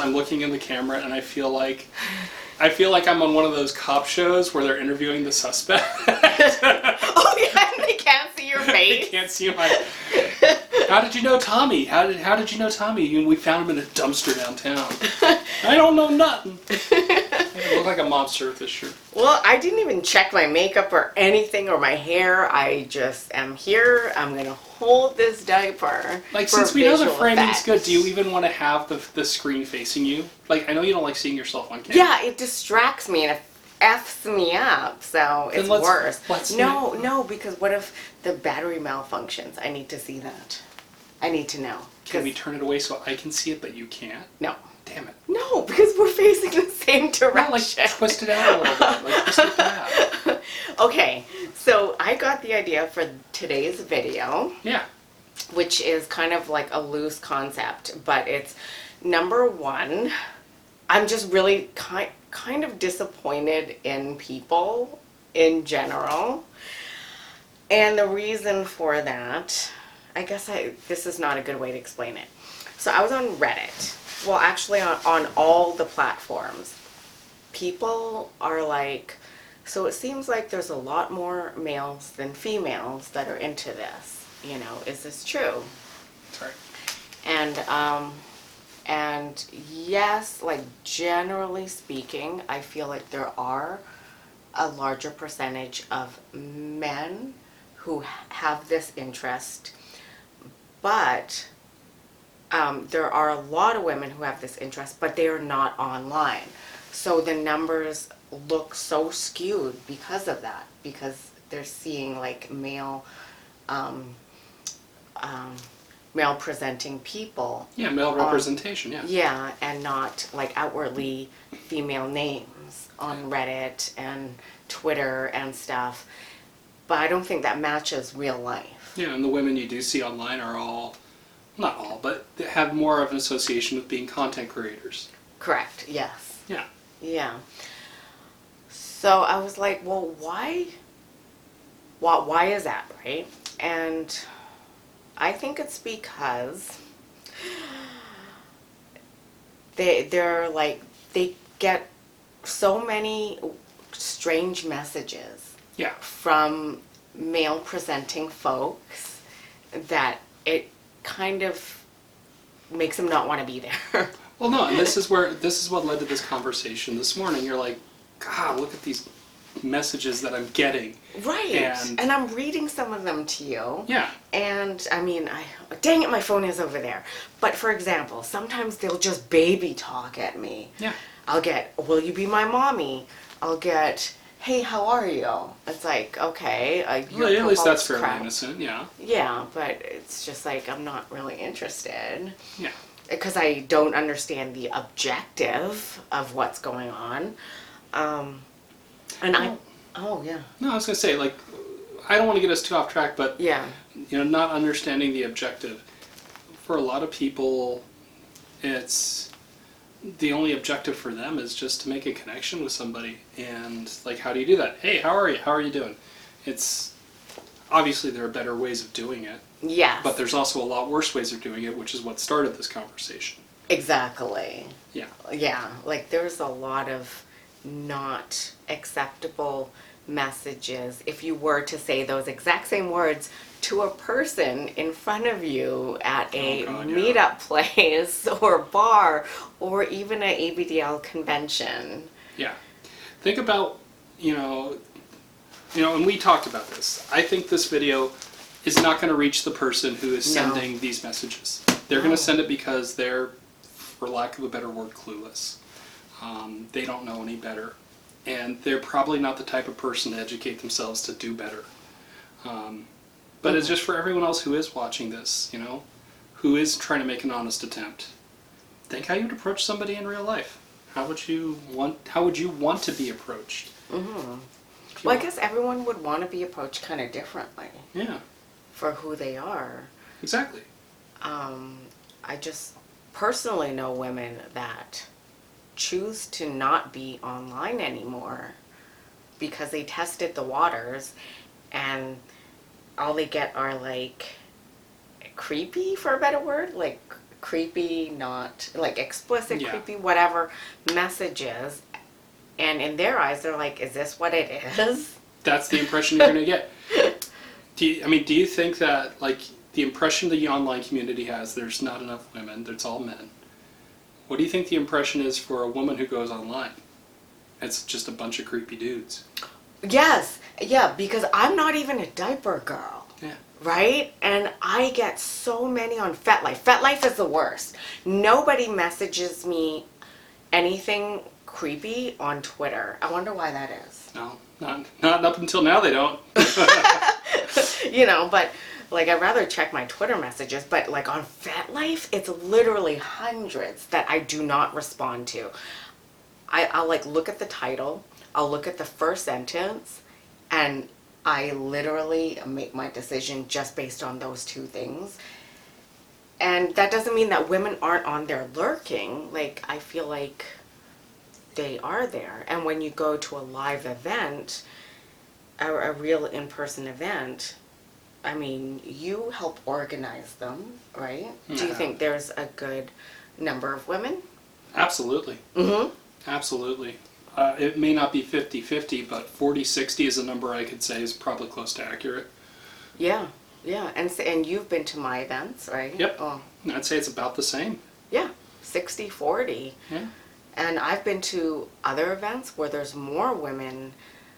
I'm looking in the camera and I feel like I feel like I'm on one of those cop shows where they're interviewing the suspect. oh yeah, and they can't see your face. they can't see my. How did you know Tommy? How did How did you know Tommy? You- We found him in a dumpster downtown. I don't know nothing. I look like a monster with this shirt. Well, I didn't even check my makeup or anything or my hair. I just am here. I'm gonna hold this diaper. Like since we know the framing's effect. good, do you even want to have the the screen facing you? Like I know you don't like seeing yourself on camera. Yeah, it distracts me and it f's me up. So Then it's let's- worse. let's no, no, because what if the battery malfunctions? I need to see that. I need to know. Can we turn it away so I can see it, but you can't? no. Damn it. No, because we're facing the same Not like direction. twist it out a little bit. Like twist it back. Okay, so I got the idea for today's video, Yeah. which is kind of like a loose concept, but it's number one. I'm just really kind kind of disappointed in people in general. And the reason for that, I guess I this is not a good way to explain it. So I was on Reddit. Well, actually on, on all the platforms. People are like so it seems like there's a lot more males than females that are into this. You know, is this true? Sorry. And um and yes, like generally speaking, I feel like there are a larger percentage of men who have this interest, but um, there are a lot of women who have this interest, but they are not online. So the numbers look so skewed because of that, because they're seeing like male, um, um, male presenting people Yeah, male representation. Yeah. yeah, and not like outwardly female names on Reddit and Twitter and stuff. But I don't think that matches real life. Yeah, and the women you do see online are all, not all, but they have more of an association with being content creators. Correct, yes. Yeah. Yeah. So I was like, well, why? Why, why is that, right? And I think it's because they they're like they get so many strange messages Yeah. from male presenting folks that it kind of makes them not want to be there. Well, no, and this is where this is what led to this conversation this morning. You're like, God, look at these messages that I'm getting. right. And- And, I'm reading some of them to you. Yeah. And I mean, I dang it, my phone is over there. But for example, sometimes they'll just baby talk at me. Yeah. I'll get, "Will you be my mommy?" I'll get, "Hey, how are you?" It's like, okay, uh, Well, at least that's fairly crap. innocent. Yeah. Yeah, but it's just like I'm not really interested Yeah. because I don't understand the objective of what's going on. Um, and I, oh yeah, No, I was gonna say like, I don't want to get us too off track, but yeah, you know, not understanding the objective. For a lot of people, it's the only objective for them is just to make a connection with somebody. And like, how do you do that? Hey, how are you? How are you doing? It's obviously there are better ways of doing it, yeah but there's also a lot worse ways of doing it, which is what started this conversation. exactly. Yeah. Yeah, like there's a lot of not acceptable messages if you were to say those exact same words to a person in front of you at a Oh, God, yeah. meetup place or bar or even an ABDL convention. Yeah. Think about, you know, you know, and we talked about this. I think this video is not going to reach the person who is No. sending these messages. They're going to send it because they're, for lack of a better word, clueless. Um, they don't know any better. And they're probably not the type of person to educate themselves to do better. Um, but it's just for everyone else who is watching this, you know, who is trying to make an honest attempt. Think how you'd approach somebody in real life. How would you want? How would you want to be approached? hmm Well, I guess everyone would want to be approached kind of differently Yeah, for who they are. exactly. um, I just personally know women that choose to not be online anymore because they tested the waters and all they get are like creepy for a better word like creepy, not like explicit, Yeah. creepy, whatever messages. And in their eyes, they're like, is this what it is? That's the impression you're going to get. Do you, I mean, do you think that like the impression the online community has, there's not enough women, it's all men. What do you think the impression is for a woman who goes online? It's just a bunch of creepy dudes. Yes, yeah, because I'm not even a diaper girl. Yeah. Right? And I get so many on FetLife. FetLife is the worst. Nobody messages me anything creepy on Twitter. I wonder why that is. No, not not up until now they don't. you know, but like I'd rather check my Twitter messages, but like on FetLife, it's literally hundreds that I do not respond to. I, I'll like look at the title, I'll look at the first sentence, and I literally make my decision just based on those two things. And that doesn't mean that women aren't on there lurking. Like, I feel like they are there. And when you go to a live event, a, a real in person event, I mean, you help organize them, right? Do you think there's a good number of women? Absolutely. Mm-hmm. Absolutely. Uh, it may not be 50 50, but 40 60 is a number I could say is probably close to accurate. Yeah, yeah. And and you've been to my events, right? Yep. Oh, I'd say it's about the same. yeah, 60 40. Yeah. And I've been to other events where there's more women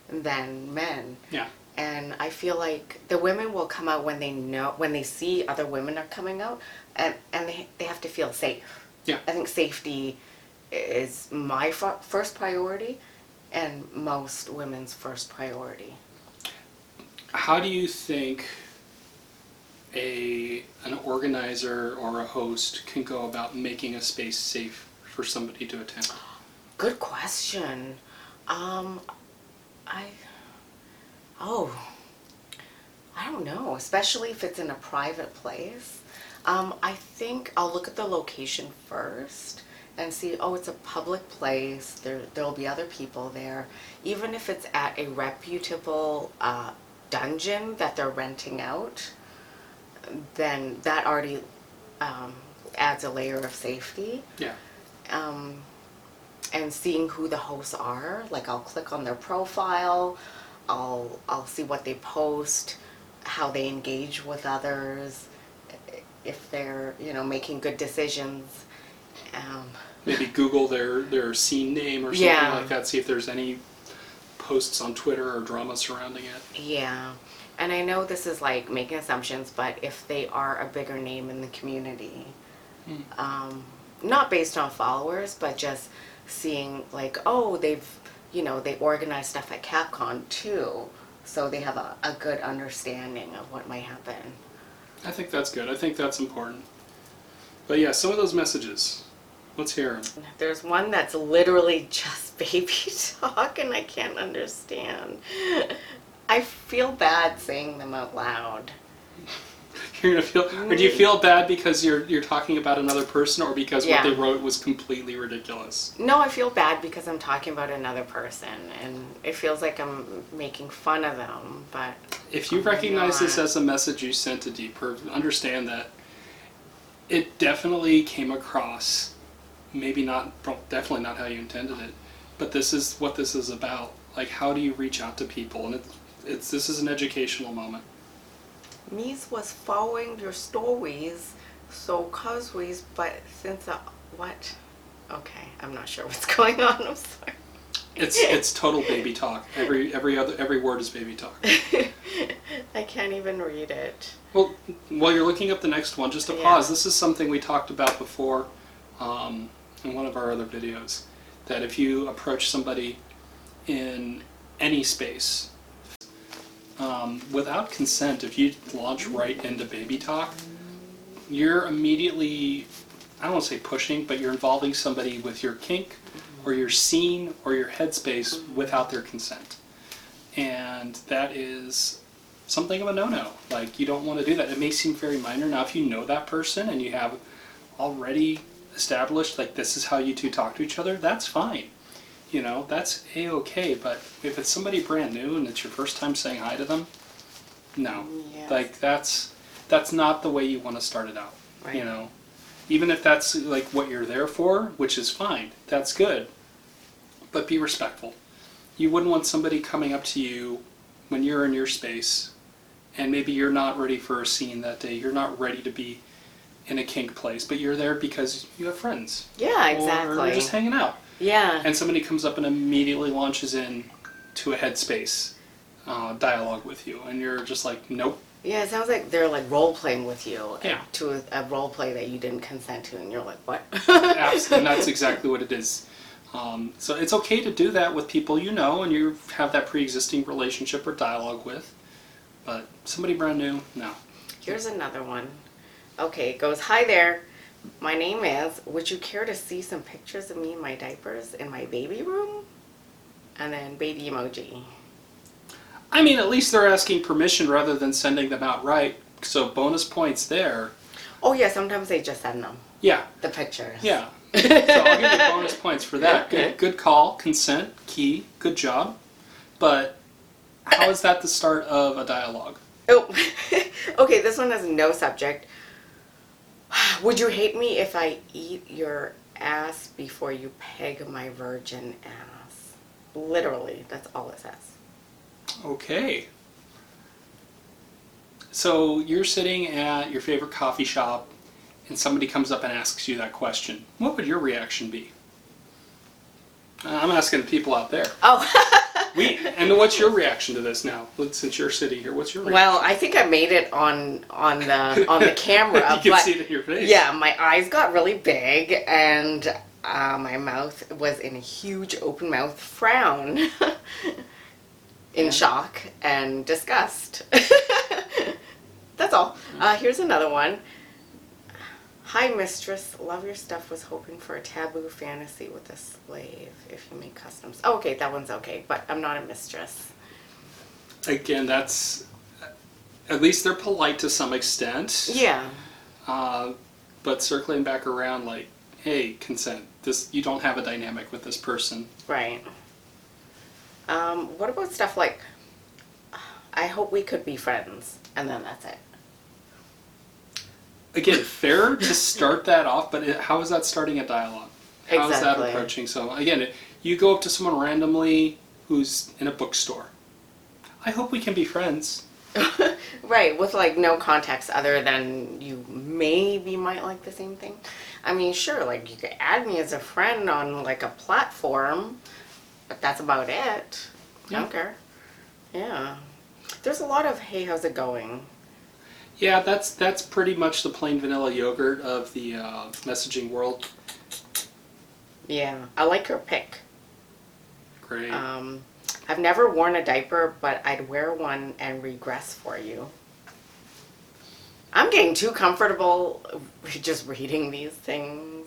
than men. Yeah. And I feel like the women will come out when they know, when they see other women are coming out, and, and they, they have to feel safe. Yeah. I think safety is my f- first priority and most women's first priority. How do you think a an organizer or a host can go about making a space safe for somebody to attend? Good question. Um, I, oh, I don't know, especially if it's in a private place. Um, I think I'll look at the location first and see, oh, it's a public place, there, there'll be other people there. Even if it's at a reputable, uh, dungeon that they're renting out, then that already, um, adds a layer of safety Yeah. um, and seeing who the hosts are. Like I'll click on their profile, I'll I'll see what they post, how they engage with others, if they're you know making good decisions. Um, Maybe Google their their scene name or something Yeah. like that. See if there's any posts on Twitter or drama surrounding it. yeah, and I know this is like making assumptions, but if they are a bigger name in the community, um, not based on followers, but just seeing like, oh, they've, you know, they organize stuff at Capcom too, so they have a, a good understanding of what might happen. I think that's good. I think that's important. But yeah, some of those messages. Let's hear them. There's one that's literally just baby talk, and I can't understand. I feel bad saying them out loud. You're gonna feel, or do you feel mm. bad because you're you're talking about another person, or because Yeah. what they wrote was completely ridiculous? No, I feel bad because I'm talking about another person, and it feels like I'm making fun of them, but If you recognize this as a message you sent to Diaperperv, understand that it definitely came across, maybe not, definitely not how you intended it, but this is what this is about. Like, how do you reach out to people? And it's, it's this is an educational moment. Mies was following your stories, so causeways, but since uh, what? Okay, I'm not sure what's going on. I'm sorry. It's it's total baby talk. Every every other every word is baby talk. I can't even read it. Well, while you're looking up the next one, just a Yeah. pause. This is something we talked about before um, in one of our other videos. That if you approach somebody in any space um, without consent, if you launch right into baby talk, you're immediately, I don't want to say pushing, but you're involving somebody with your kink or your scene or your headspace without their consent. And that is something of a no-no. Like you don't want to do that. It may seem very minor. Now, if you know that person and you have already established like this is how you two talk to each other, that's fine. You know, that's a okay. But if it's somebody brand new and it's your first time saying hi to them, no. Yes. Like that's that's not the way you want to start it out. You know, even if that's like what you're there for, which is fine. That's good. But be respectful. You wouldn't want somebody coming up to you when you're in your space and maybe you're not ready for a scene that day. You're not ready to be in a kink place, but you're there because you have friends. Yeah, Or exactly. you're just hanging out. Yeah. And somebody comes up and immediately launches in to a headspace uh, dialogue with you. And you're just like, nope. Yeah, it sounds like they're like role playing with you Yeah. to a, a role play that you didn't consent to, and you're like, what? Abs- and that's exactly what it is. Um, so it's okay to do that with people you know and you have that pre-existing relationship or dialogue with. But somebody brand new, no. Here's another one. Okay, it goes, Hi there. My name is. Would you care to see some pictures of me in my diapers in my baby room? And then baby emoji. I mean, at least they're asking permission rather than sending them outright. So bonus points there. Oh yeah, sometimes they just send them Yeah, the pictures. yeah. so I'll give you bonus points for that. Good, good call. Consent, key. Good job. But how is that the start of a dialogue? Oh, okay. This one has no subject. Would you hate me if I eat your ass before you peg my virgin ass? Literally, that's all it says. Okay. So you're sitting at your favorite coffee shop and somebody comes up and asks you that question. What would your reaction be? I'm asking the people out there. Oh, We and what's your reaction to this now? Since you're sitting here, what's your reaction? well, I think I made it on on the on the camera, you can see it in your face. yeah, my eyes got really big and uh, my mouth was in a huge open mouth frown, in Yeah. shock and disgust. That's all. Uh, here's another one. Hi, mistress. Love your stuff. Was hoping for a taboo fantasy with a slave. If you make customs. Oh, okay, that one's okay, but I'm not a mistress. Again, that's at least they're polite to some extent. Yeah. Uh, but circling back around, like, hey, consent. This you don't have a dynamic with this person. Right. Um, what about stuff like, I hope we could be friends, and then that's it. Again fair to start that off but it, how is that starting a dialogue how is that Exactly. approaching so again it, you go up to someone randomly who's in a bookstore i hope we can be friends right, with like no context other than you maybe might like the same thing. I mean, sure, like you could add me as a friend on like a platform, but that's about it. I Yeah. don't care. Yeah. There's a lot of, hey, how's it going? Yeah that's that's pretty much the plain vanilla yogurt of the uh, messaging world Yeah. I like your pick. great Um, I've never worn a diaper, but I'd wear one and regress for you. I'm getting too comfortable just reading these things.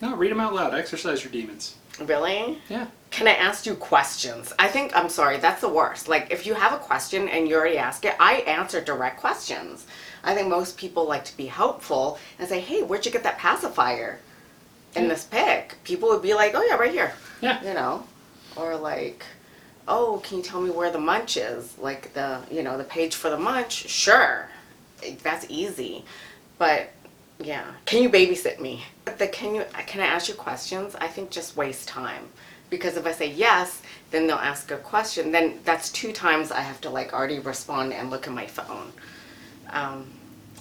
no read them out loud exercise your demons Really? yeah Can I ask you questions? I think, I'm sorry, that's the worst. Like, if you have a question and you already ask it, I answer direct questions. I think most people like to be helpful and say, hey, where'd you get that pacifier in Yeah. this pic? People would be like, oh, yeah, right here. yeah you know or like oh can you tell me where the munch is like the you know the page for the munch sure eh, that's easy but yeah can you babysit me but the can you can i ask you questions i think just waste time because if i say yes then they'll ask a question then that's two times i have to like already respond and look at my phone um,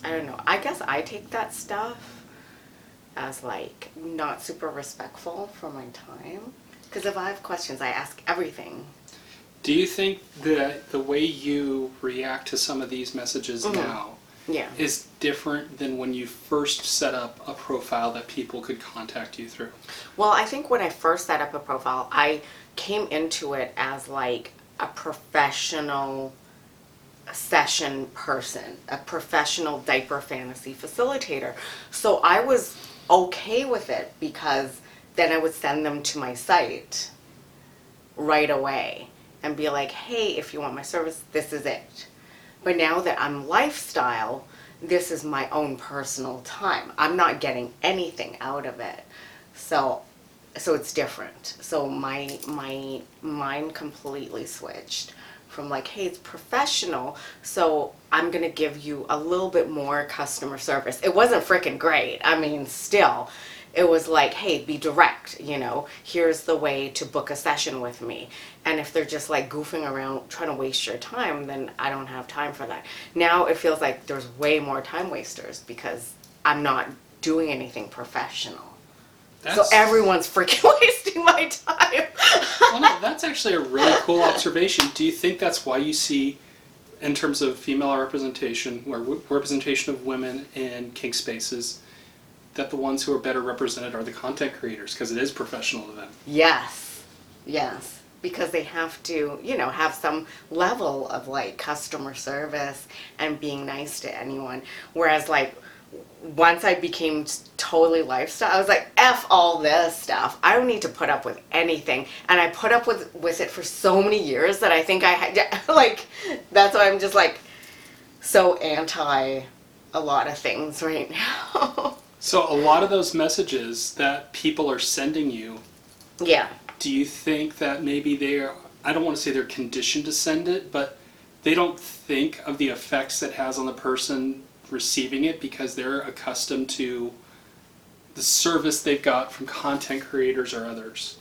i don't know i guess i take that stuff as like not super respectful for my time. Because if I have questions, I ask everything. do you think that the way you react to some of these messages Mhm. now Yeah. is different than when you first set up a profile that people could contact you through Well, I think when I first set up a profile, I came into it as like a professional session person, a professional diaper fantasy facilitator. So I was okay with it because then I would send them to my site right away and be like, hey, if you want my service, this is it. But now that I'm lifestyle, this is my own personal time. I'm not getting anything out of it. So so it's different. So my my mind completely switched from like, hey, it's professional, so I'm gonna give you a little bit more customer service. It wasn't freaking great. I mean, still, it was like, hey, be direct, you know, here's the way to book a session with me. And if they're just like goofing around trying to waste your time, then I don't have time for that. Now it feels like there's way more time wasters because I'm not doing anything professional. So That's- everyone's freaking wasting my time. well, no, that's actually a really cool observation. Do you think that's why you see, in terms of female representation, or representation of women in kink spaces, that the ones who are better represented are the content creators because it is professional to them. Yes, yes, because they have to, you know, have some level of like customer service and being nice to anyone. Whereas, like, once I became totally lifestyle, I was like, "F all this stuff. I don't need to put up with anything." And I put up with with it for so many years that I think I had like. That's why I'm just like so anti a lot of things right now. So a lot of those messages that people are sending you, yeah. do you think that maybe they are? I don't want to say they're conditioned to send it, but they don't think of the effects it has on the person receiving it because they're accustomed to the service they've got from content creators or others.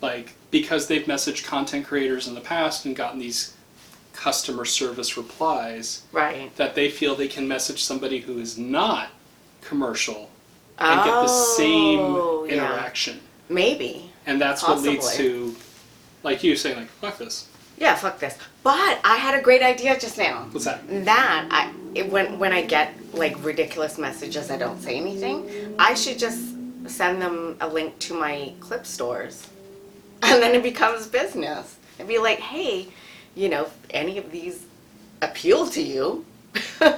Like because they've messaged content creators in the past and gotten these customer service replies Right. that they feel they can message somebody who is not commercial and get the same Oh, yeah. interaction. Maybe. And that's what leads Possibly. to, like you saying, like, fuck this. Yeah, fuck this. But I had a great idea just now. What's that? That I it, when when I get like ridiculous messages I don't say anything, I should just send them a link to my clip stores, and then it becomes business. And be like, hey, you know, if any of these appeal to you?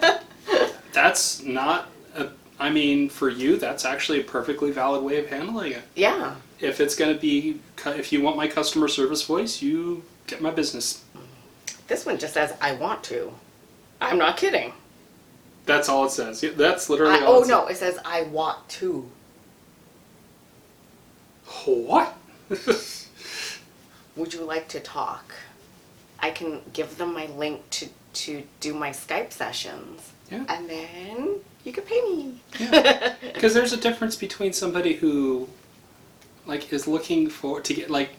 That's not, a, I mean, for you, that's actually a perfectly valid way of handling it. yeah. If it's going to be, if you want my customer service voice, you get my business. This one just says I want to. I'm not kidding. That's all it says. That's literally I, all oh it no, it says I want to. What? would you like to talk? I can give them my link to, to do my Skype sessions. Yeah. And then you can pay me. Yeah. Because there's a difference between somebody who, like, is looking for to get like,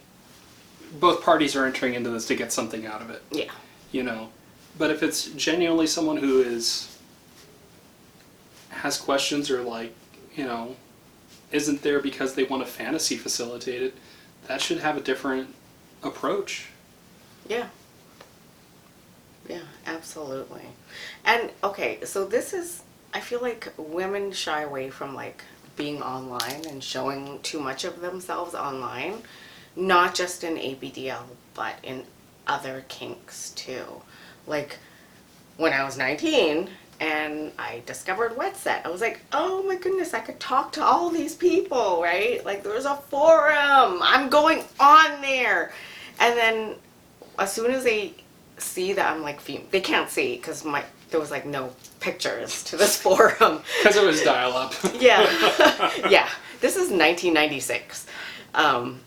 both parties are entering into this to get something out of it, yeah. you know. But if it's genuinely someone who is has questions or like, you know, isn't there because they want a fantasy facilitated, that should have a different approach. Yeah. Yeah, absolutely. And okay, so this is I feel like women shy away from like being online and showing too much of themselves online, not just in ABDL, but in other kinks too. Like when I was 19 and I discovered Wetset, I was like, oh my goodness, I could talk to all these people, right? Like there's a forum. I'm going on there. And then as soon as they see that I'm like fem- they can't see because my there was like no pictures to this forum. Because it was dial up. yeah, yeah. This is 1996, um,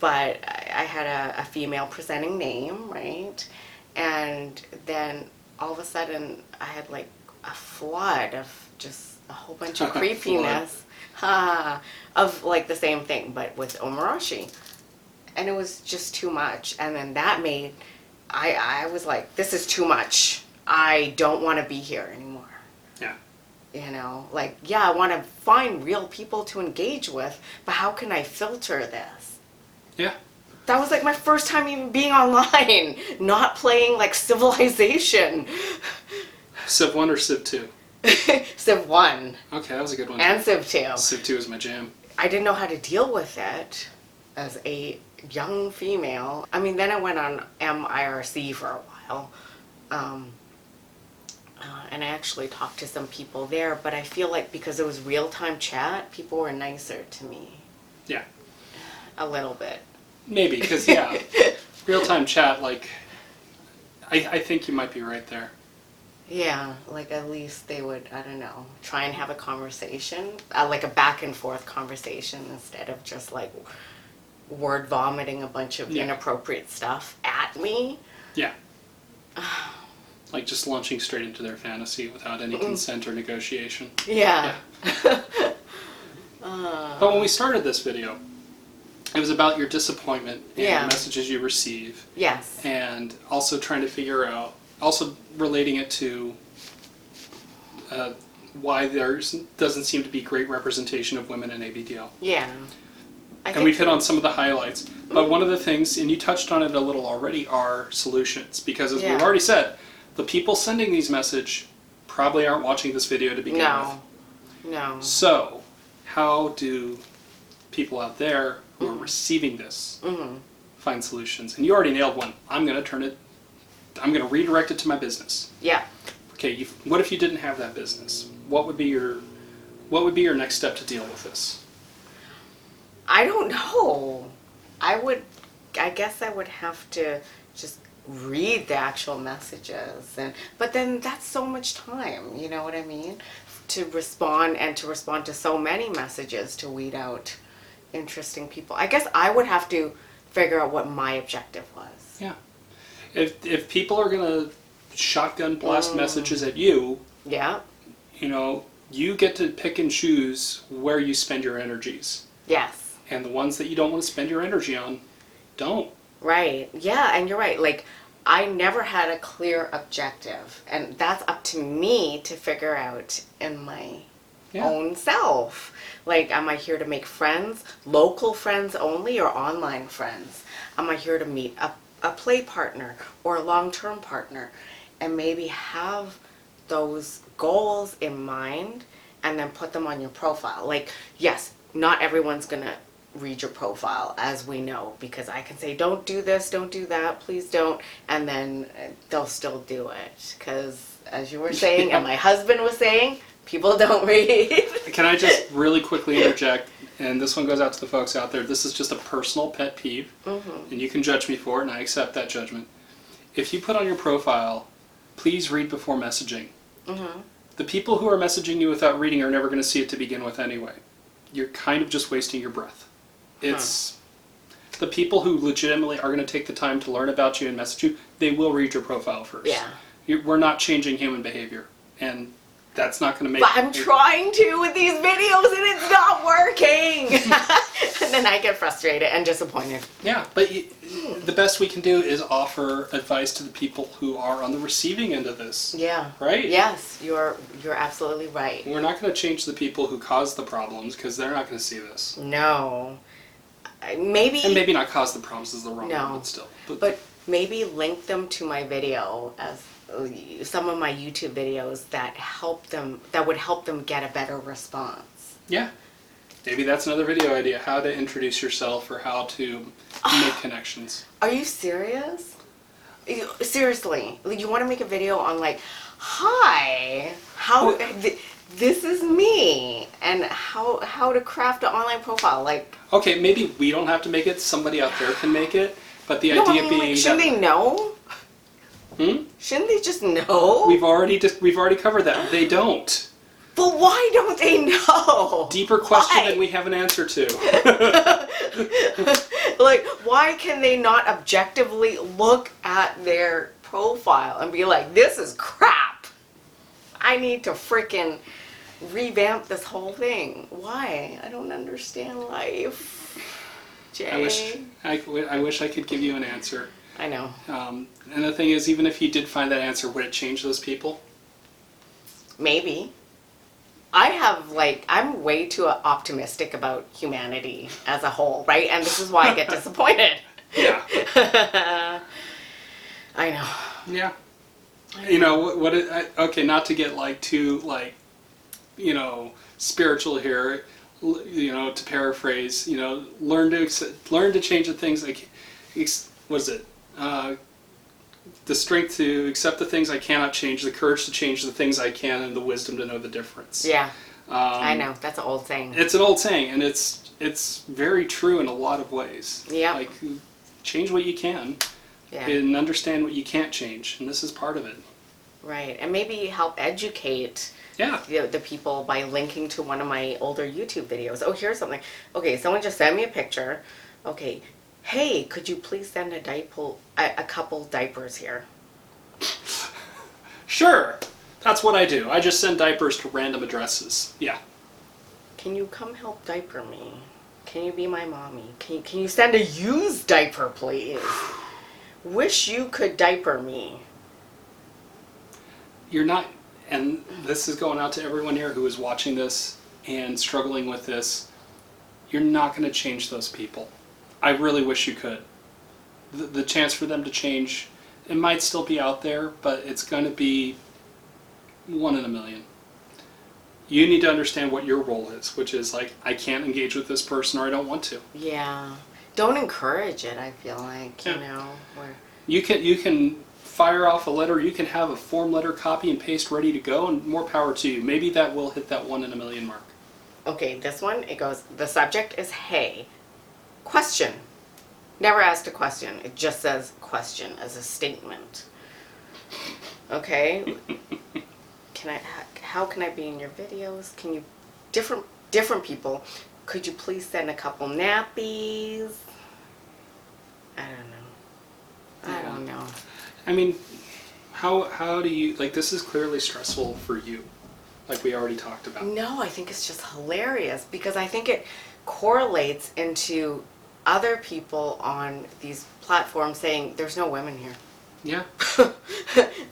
but I, I had a, a female presenting name, right? And then all of a sudden, I had like a flood of just a whole bunch of creepiness, ha, of like the same thing, but with Omarashi and it was just too much and then that made i i was like this is too much i don't want to be here anymore Yeah. you know like yeah i want to find real people to engage with but how can i filter this Yeah. that was like my first time even being online not playing like civilization Civ 1 or Civ 2? civ 1 Okay, that was a good one. and civ 2 Civ 2 is my jam. I didn't know how to deal with it as a young female. I mean, then I went on MIRC for a while. Um, uh, and I actually talked to some people there, but I feel like because it was real time chat, people were nicer to me Yeah. a little bit. Maybe, because, yeah, real time chat, like, I, I think you might be right there. Yeah, like at least they would, I don't know, try and have a conversation, uh, like a back and forth conversation instead of just like word vomiting a bunch of Yeah. inappropriate stuff at me. Yeah. like just launching straight into their fantasy without any consent or negotiation. Yeah. But when we started this video, it was about your disappointment and Yeah. the messages you receive, Yes. and also trying to figure out, also relating it to uh, why there doesn't seem to be great representation of women in ABDL. Yeah. I And we've hit on some of the highlights. But one of the things, and you touched on it a little already, are solutions. Because as Yeah. we've already said, the people sending these message probably aren't watching this video to begin with. no. No. So, how do people out there who are receiving this Mm-hmm. find solutions? And you already nailed one. I'm going to turn it, I'm going to redirect it to my business. Yeah. Okay, what if you didn't have that business? What would be your, what would be your next step to deal with this? I don't know. I would, I guess I would have to just read the actual messages, and but then that's so much time. You know what I mean? To respond and to respond to so many messages to weed out interesting people. I guess I would have to figure out what my objective was. Yeah. If if people are gonna shotgun blast Mm. messages at you, Yeah. you know, you get to pick and choose where you spend your energies. Yes. And the ones that you don't want to spend your energy on, don't. Right. Yeah, and you're right. Like I never had a clear objective, and that's up to me to figure out in my Yeah. own self. Like, am I here to make friends, local friends only, or online friends? Am I here to meet a, a play partner or a long term partner? And maybe have those goals in mind and then put them on your profile. Like, yes, not everyone's gonna read your profile, as we know, because I can say, don't do this, don't do that, please don't, and then uh, they'll still do it. Because, as you were saying, and my husband was saying, people don't read. Can I just really quickly interject? And this one goes out to the folks out there. This is just a personal pet peeve, and you can judge me for it, and I accept that judgment. If you put on your profile, please read before messaging. The people who are messaging you without reading are never going to see it to begin with anyway. You're kind of just wasting your breath. It's the people who legitimately are going to take the time to learn about you and message you. They will read your profile first. Yeah. You, we're not changing human behavior, and that's not going to make. But I'm trying to with these videos and it's not working. and then I get frustrated and disappointed. Yeah, but y the best we can do is offer advice to the people who are on the receiving end of this. Yeah. Right? Yes, you're you're absolutely right. We're not going to change the people who cause the problems because they're not going to see this. No. Maybe, And maybe not cause the problems is the wrong No. word, but still. But, but maybe link them to my video as uh, some of my YouTube videos that help them that would help them get a better response. yeah, maybe that's another video idea: how to introduce yourself or how to make connections. Are you serious? Seriously, like, you want to make a video on like, hi, how this is me, and how how to craft an online profile. Like, Okay, maybe we don't have to make it; somebody out there can make it. But the no, I idea mean, being like, shouldn't that they know? Hmm? Shouldn't they just know? we've already just we've already covered that. They don't. but why don't they know? Deeper question Why? than we have an answer to. like, why can they not objectively look at their profile and be like, this is crap? I need to freaking revamp this whole thing. Why? I don't understand life. Jay. I wish I, I wish I could give you an answer. I know. Um, and the thing is, even if you did find that answer, would it change those people? Maybe. I have like I'm way too optimistic about humanity as a whole, right? And this is why I get disappointed. Yeah. I know. Yeah. You know what? what it, I, okay, not to get like too like, you know, spiritual here. You know, to paraphrase, you know, learn to accept, learn to change the things like, is it? Uh, the strength to accept the things I cannot change, the courage to change the things I can, and the wisdom to know the difference. Yeah, Um, I know. That's an old saying. It's an old saying, and it's it's very true in a lot of ways. Yeah. Like, change what you can, Yeah. and understand what you can't change, and this is part of it. Right, and maybe help educate Yeah. the, the people by linking to one of my older YouTube videos. Oh, here's something. Okay, someone just sent me a picture Okay, hey, could you please send a diaper, a, a couple diapers here? Sure, that's what I do. I just send diapers to random addresses. Yeah. Can you come help diaper me? Can you be my mommy? Can you, can you send a used diaper, please? Wish you could diaper me. You're not, and this is going out to everyone here who is watching this and struggling with this. You're not going to change those people. I really wish you could. The, the chance for them to change, it might still be out there, but it's going to be one in a million. You need to understand what your role is, which is like, I can't engage with this person or I don't want to. Yeah. Don't encourage it, I feel like, you know. Where, You can you can fire off a letter. You can have a form letter copy and paste ready to go, and more power to you. Maybe that will hit that one in a million mark. okay, this one, it goes, the subject is hey. Question. Never asked a question. It just says question as a statement. Okay. can I, how, how can I be in your videos? Can you, different, different people, could you please send a couple nappies? I don't know. I don't know. I mean, how how do you like? This is clearly stressful for you, like we already talked about. No, I think it's just hilarious because I think it correlates into other people on these platforms saying there's no women here. Yeah,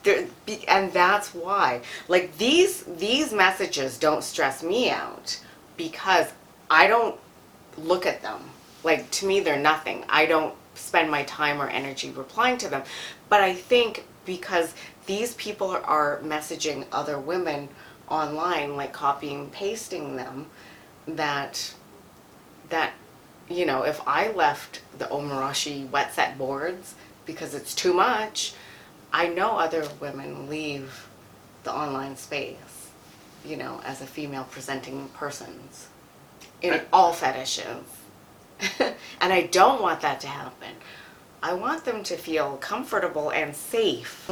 there, and that's why like these these messages don't stress me out because i don't look at them like to me they're nothing i don't spend my time or energy replying to them. But i think because these people are, are messaging other women online like copying pasting them that that you know if i left the omarashi wet set boards because it's too much i know other women leave the online space you know as a female presenting persons in all fetishes and i don't want that to happen i want them to feel comfortable and safe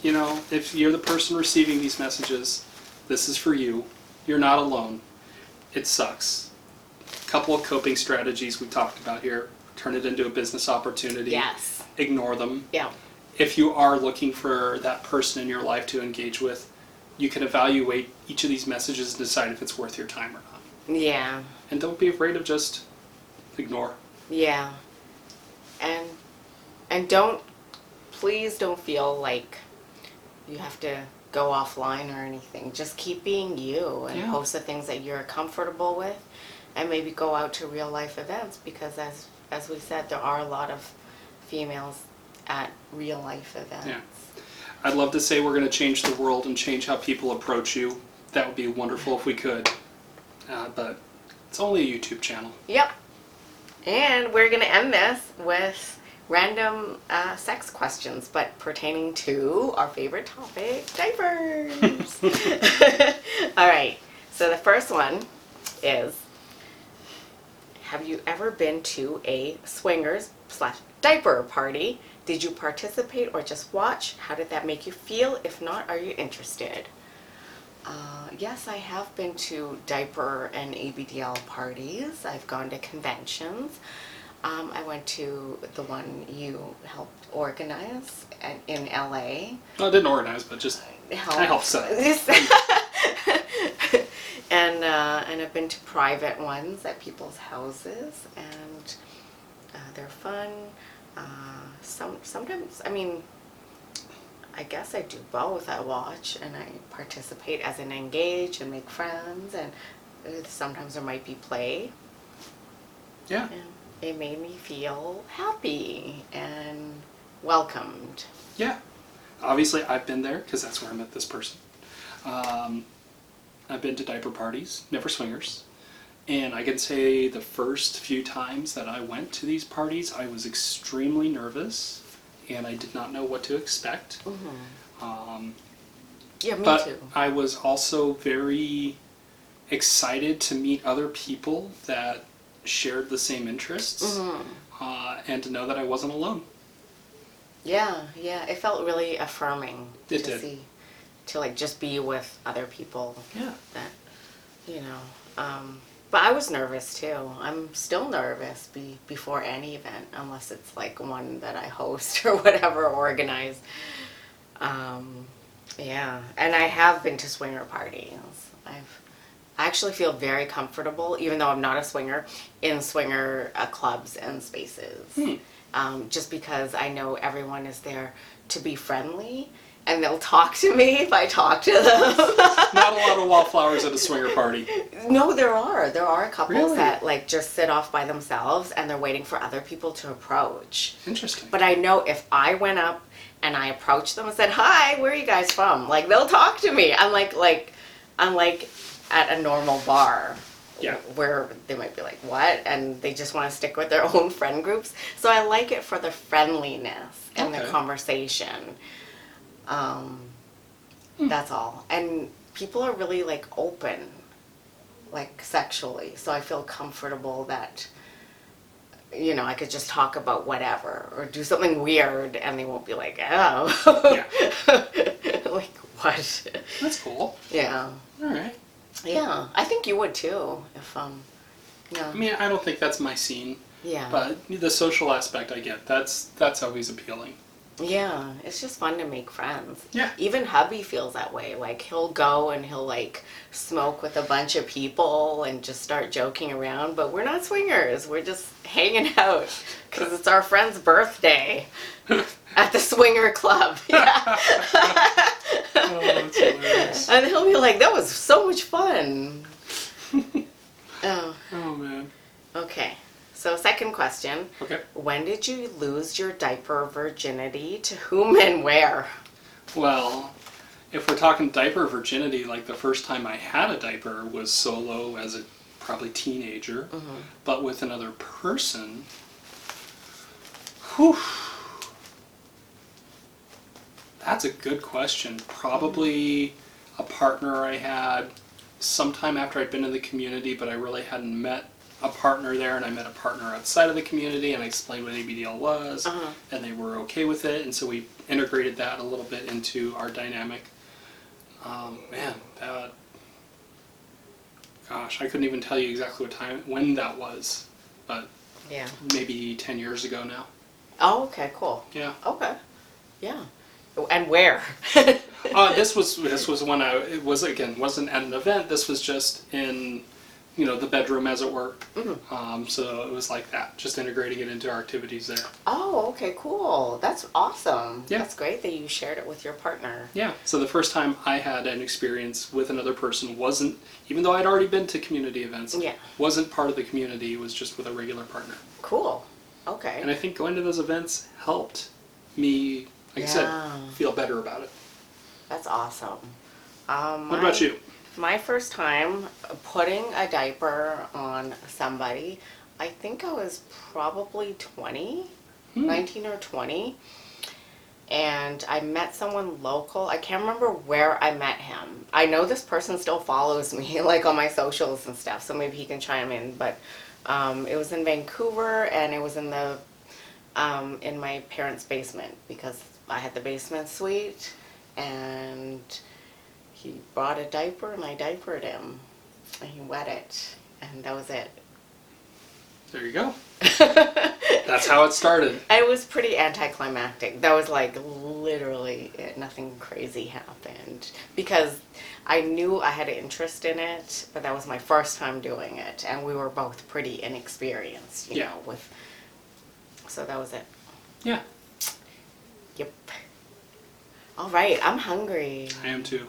you know, if you're the person receiving these messages, this is for you. You're not alone. It sucks. A couple of coping strategies we talked about here. Turn it into a business opportunity. yes Ignore them. yeah if you are looking for that person in your life to engage with, you can evaluate each of these messages and decide if it's worth your time or not. yeah And don't be afraid of just ignore. Yeah. And and don't please don't feel like you have to go offline or anything. Just keep being you and Yeah. post the things that you're comfortable with and maybe go out to real life events because as as we said there are a lot of females at real life events. Yeah. I'd love to say we're going to change the world and change how people approach you. That would be wonderful if we could. Uh, but it's only a YouTube channel. Yep. And we're going to end this with random uh, sex questions, but pertaining to our favorite topic diapers. All right. So the first one is Have you ever been to a swingers slash diaper party? Did you participate or just watch? How did that make you feel? If not, are you interested? Uh, yes, I have been to diaper and ABDL parties. I've gone to conventions. Um, I went to the one you helped organize at, in LA. I didn't organize, but just I helped set. and uh, and I've been to private ones at people's houses, and uh, they're fun. Uh, some sometimes, I mean, I guess I do both. I watch and I participate as an engage and make friends, and uh, sometimes there might be play. Yeah. And it made me feel happy and welcomed. Yeah. Obviously, I've been there because that's where I met this person. Um, I've been to diaper parties, never swingers. And I can say the first few times that I went to these parties, I was extremely nervous and I did not know what to expect. Um, Yeah, me but too. I was also very excited to meet other people that shared the same interests Mhm. uh, and to know that I wasn't alone. Yeah, yeah. It felt really affirming It to did. see, to like just be with other people Yeah. that, you know, um, But I was nervous too. I'm still nervous be, before any event, unless it's like one that I host or whatever, organize. Um, yeah, and I have been to swinger parties. I've I actually feel very comfortable, even though I'm not a swinger, in swinger uh, clubs and spaces. Hmm. Um, just because I know everyone is there to be friendly, and they'll talk to me if I talk to them. Not a lot of wallflowers at a swinger party. No, there are. There are couples Really? that like just sit off by themselves and they're waiting for other people to approach. Interesting. But I know if I went up and I approached them and said, "Hi, where are you guys from?" Like they'll talk to me. I'm like like I'm like at a normal bar. Yeah. Where they might be like, "What?" and they just want to stick with their own friend groups. So I like it for the friendliness and the conversation. Um Hmm. that's all. And people are really like open like sexually. So I feel comfortable that you know, I could just talk about whatever or do something weird and they won't be like, "Oh." like what? That's cool. Yeah. All right. Yeah. I think you would too if um yeah. I mean, I don't think that's my scene, yeah. but the social aspect I get. That's that's always appealing. Yeah, it's just fun to make friends. Yeah. Even hubby feels that way. Like he'll go and he'll like smoke with a bunch of people and just start joking around, but we're not swingers. We're just hanging out cuz it's our friend's birthday at the swinger club. Yeah. Oh, and he'll be like, "That was so much fun." oh, Oh man. okay. So second question, Okay. when did you lose your diaper virginity to whom and where? Well, if we're talking diaper virginity, like the first time I had a diaper was solo as a probably teenager, mm-hmm. but with another person. Whew. That's a good question. Probably a partner I had sometime after I'd been in the community, but I really hadn't met a partner there, and I met a partner outside of the community, and I explained what ABDL was, Uh-huh. and they were okay with it, and so we integrated that a little bit into our dynamic. Um, man, that. Gosh, I couldn't even tell you exactly what time when that was, but Yeah. maybe ten years ago now. Oh, okay, cool. Yeah. Okay. Yeah. And where? uh, this was this was when I it was again wasn't at an event. This was just in, you know, the bedroom as it were. Mhm. Um, so it was like that, just integrating it into our activities there. Oh, okay, cool. That's awesome. Yeah. That's great that you shared it with your partner. Yeah. So the first time I had an experience with another person wasn't, even though I'd already been to community events, Yeah. wasn't part of the community. It was just with a regular partner. Cool. Okay. And I think going to those events helped me, like I said, feel better about it. That's awesome. Um, What about you? My first time putting a diaper on somebody, I think I was probably 20, Hmm. 19 or 20. And I met someone local. I can't remember where I met him. I know this person still follows me, like on my socials and stuff, so maybe he can chime in. But um, it was in Vancouver and it was in the um, in my parents' basement because I had the basement suite and he brought a diaper and I diapered him and he wet it and that was it. There you go. That's how it started. It was pretty anticlimactic. That was like literally it. Nothing crazy happened because I knew I had an interest in it, but that was my first time doing it, and we were both pretty inexperienced, you Yeah. know. With so that was it. Yeah, Yep. All right, I'm hungry. I am too.